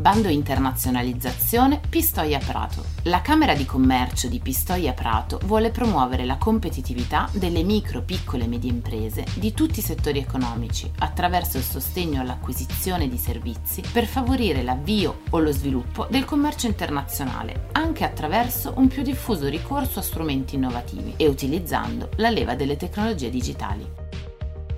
Bando internazionalizzazione Pistoia Prato. La Camera di Commercio di Pistoia Prato vuole promuovere la competitività delle micro, piccole e medie imprese di tutti i settori economici attraverso il sostegno all'acquisizione di servizi per favorire l'avvio o lo sviluppo del commercio internazionale, anche attraverso un più diffuso ricorso a strumenti innovativi e utilizzando la leva delle tecnologie digitali.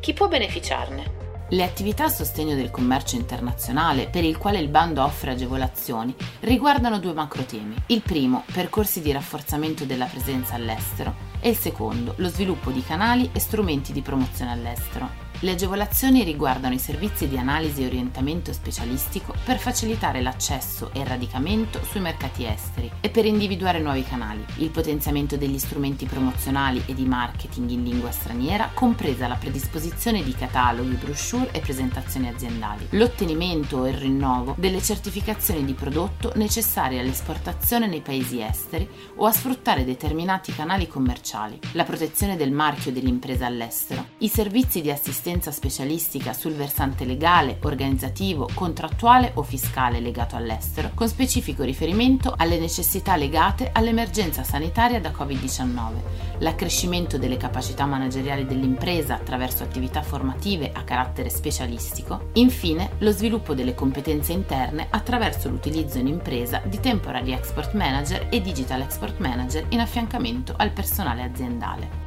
Chi può beneficiarne? Le attività a sostegno del commercio internazionale, per il quale il bando offre agevolazioni, riguardano due macro temi. Il primo, percorsi di rafforzamento della presenza all'estero, e il secondo, lo sviluppo di canali e strumenti di promozione all'estero. Le agevolazioni riguardano i servizi di analisi e orientamento specialistico per facilitare l'accesso e il radicamento sui mercati esteri e per individuare nuovi canali, il potenziamento degli strumenti promozionali e di marketing in lingua straniera, compresa la predisposizione di cataloghi, brochure e presentazioni aziendali, l'ottenimento o il rinnovo delle certificazioni di prodotto necessarie all'esportazione nei paesi esteri o a sfruttare determinati canali commerciali, la protezione del marchio dell'impresa all'estero, i servizi di assistenza assistenza specialistica sul versante legale, organizzativo, contrattuale o fiscale legato all'estero, con specifico riferimento alle necessità legate all'emergenza sanitaria da Covid-19, l'accrescimento delle capacità manageriali dell'impresa attraverso attività formative a carattere specialistico, infine lo sviluppo delle competenze interne attraverso l'utilizzo in impresa di temporary export manager e digital export manager in affiancamento al personale aziendale.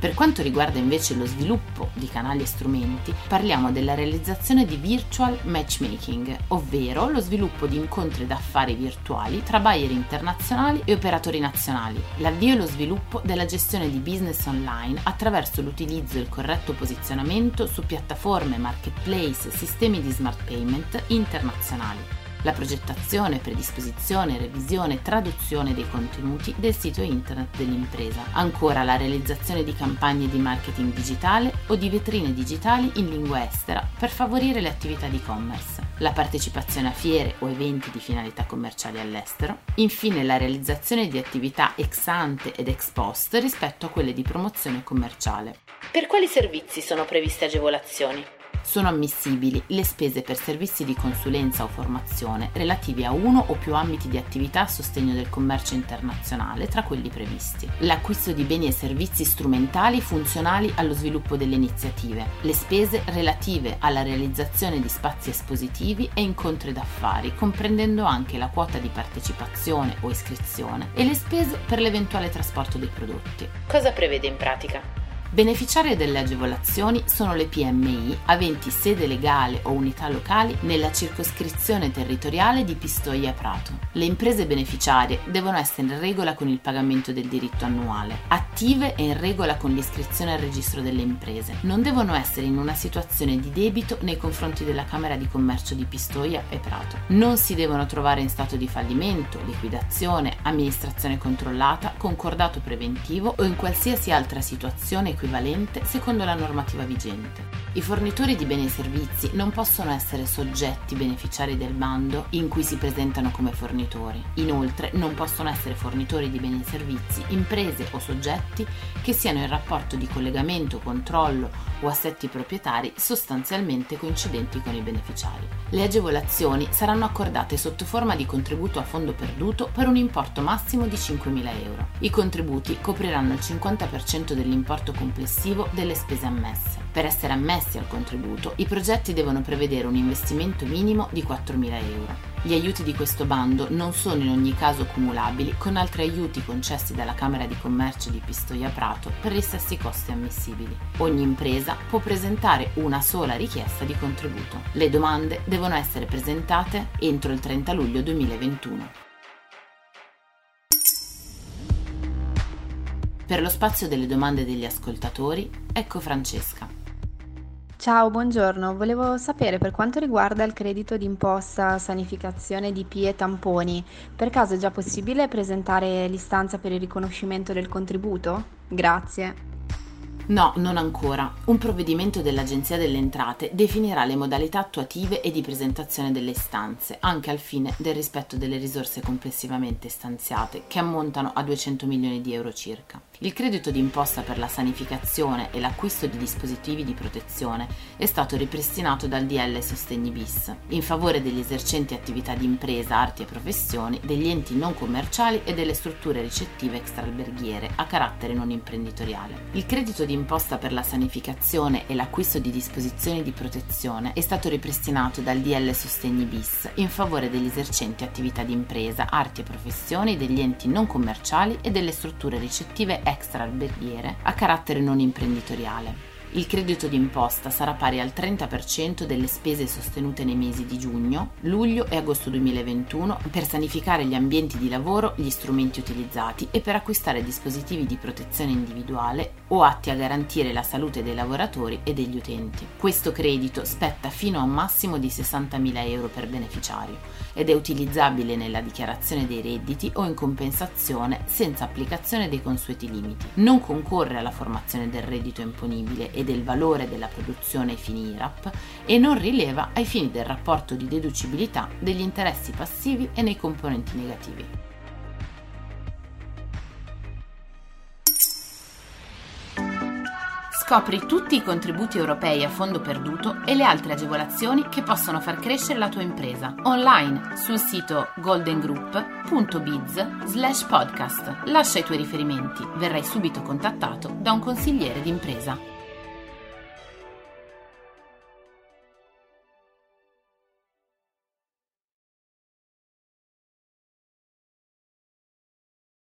Per quanto riguarda invece lo sviluppo di canali e strumenti, parliamo della realizzazione di virtual matchmaking, ovvero lo sviluppo di incontri d'affari virtuali tra buyer internazionali e operatori nazionali, l'avvio e lo sviluppo della gestione di business online attraverso l'utilizzo e il corretto posizionamento su piattaforme, marketplace, sistemi di smart payment internazionali la progettazione, predisposizione, revisione e traduzione dei contenuti del sito internet dell'impresa, ancora la realizzazione di campagne di marketing digitale o di vetrine digitali in lingua estera per favorire le attività di e-commerce, la partecipazione a fiere o eventi di finalità commerciali all'estero, infine la realizzazione di attività ex ante ed ex post rispetto a quelle di promozione commerciale. Per quali servizi sono previste agevolazioni? Sono ammissibili le spese per servizi di consulenza o formazione relativi a uno o più ambiti di attività a sostegno del commercio internazionale tra quelli previsti, l'acquisto di beni e servizi strumentali funzionali allo sviluppo delle iniziative, le spese relative alla realizzazione di spazi espositivi e incontri d'affari, comprendendo anche la quota di partecipazione o iscrizione e le spese per l'eventuale trasporto dei prodotti. Cosa prevede in pratica? Beneficiarie delle agevolazioni sono le PMI aventi sede legale o unità locali nella circoscrizione territoriale di Pistoia Prato. Le imprese beneficiarie devono essere in regola con il pagamento del diritto annuale, attive e in regola con l'iscrizione al registro delle imprese. Non devono essere in una situazione di debito nei confronti della Camera di Commercio di Pistoia e Prato. Non si devono trovare in stato di fallimento, liquidazione, amministrazione controllata, concordato preventivo o in qualsiasi altra situazione equivalente secondo la normativa vigente. I fornitori di beni e servizi non possono essere soggetti beneficiari del bando in cui si presentano come fornitori. Inoltre non possono essere fornitori di beni e servizi imprese o soggetti che siano in rapporto di collegamento, controllo o assetti proprietari sostanzialmente coincidenti con i beneficiari. Le agevolazioni saranno accordate sotto forma di contributo a fondo perduto per un importo massimo di 5.000 euro. I contributi copriranno il 50% dell'importo complessivo delle spese ammesse. Per essere ammessi al contributo, i progetti devono prevedere un investimento minimo di 4.000 euro. Gli aiuti di questo bando non sono in ogni caso cumulabili con altri aiuti concessi dalla Camera di Commercio di Pistoia Prato per gli stessi costi ammissibili. Ogni impresa può presentare una sola richiesta di contributo. Le domande devono essere presentate entro il 30 luglio 2021. Per lo spazio delle domande degli ascoltatori, ecco Francesca. Ciao, buongiorno. Volevo sapere per quanto riguarda il credito d'imposta sanificazione di PIE tamponi, per caso è già possibile presentare l'istanza per il riconoscimento del contributo? Grazie. No, non ancora. Un provvedimento dell'Agenzia delle Entrate definirà le modalità attuative e di presentazione delle istanze, anche al fine del rispetto delle risorse complessivamente stanziate, che ammontano a 200 milioni di euro circa. Il credito d'imposta per la sanificazione e l'acquisto di dispositivi di protezione è stato ripristinato dal DL Sostegni bis, in favore degli esercenti attività di impresa, arti e professioni, degli enti non commerciali e delle strutture ricettive extraalberghiere a carattere non imprenditoriale. Il credito d'imposta per la sanificazione e l'acquisto di disposizioni di protezione è stato ripristinato dal DL Sostegni bis, in favore degli esercenti attività di impresa, arti e professioni, degli enti non commerciali e delle strutture ricettive extra-alberghiere a carattere non imprenditoriale. Il credito d'imposta sarà pari al 30% delle spese sostenute nei mesi di giugno, luglio e agosto 2021 per sanificare gli ambienti di lavoro, gli strumenti utilizzati e per acquistare dispositivi di protezione individuale o atti a garantire la salute dei lavoratori e degli utenti. Questo credito spetta fino a un massimo di 60.000 euro per beneficiario ed è utilizzabile nella dichiarazione dei redditi o in compensazione senza applicazione dei consueti limiti. Non concorre alla formazione del reddito imponibile e del valore della produzione ai fini IRAP e non rileva ai fini del rapporto di deducibilità degli interessi passivi e nei componenti negativi. Scopri tutti i contributi europei a fondo perduto e le altre agevolazioni che possono far crescere la tua impresa online sul sito goldengroup.biz podcast. Lascia i tuoi riferimenti, verrai subito contattato da un consigliere d'impresa.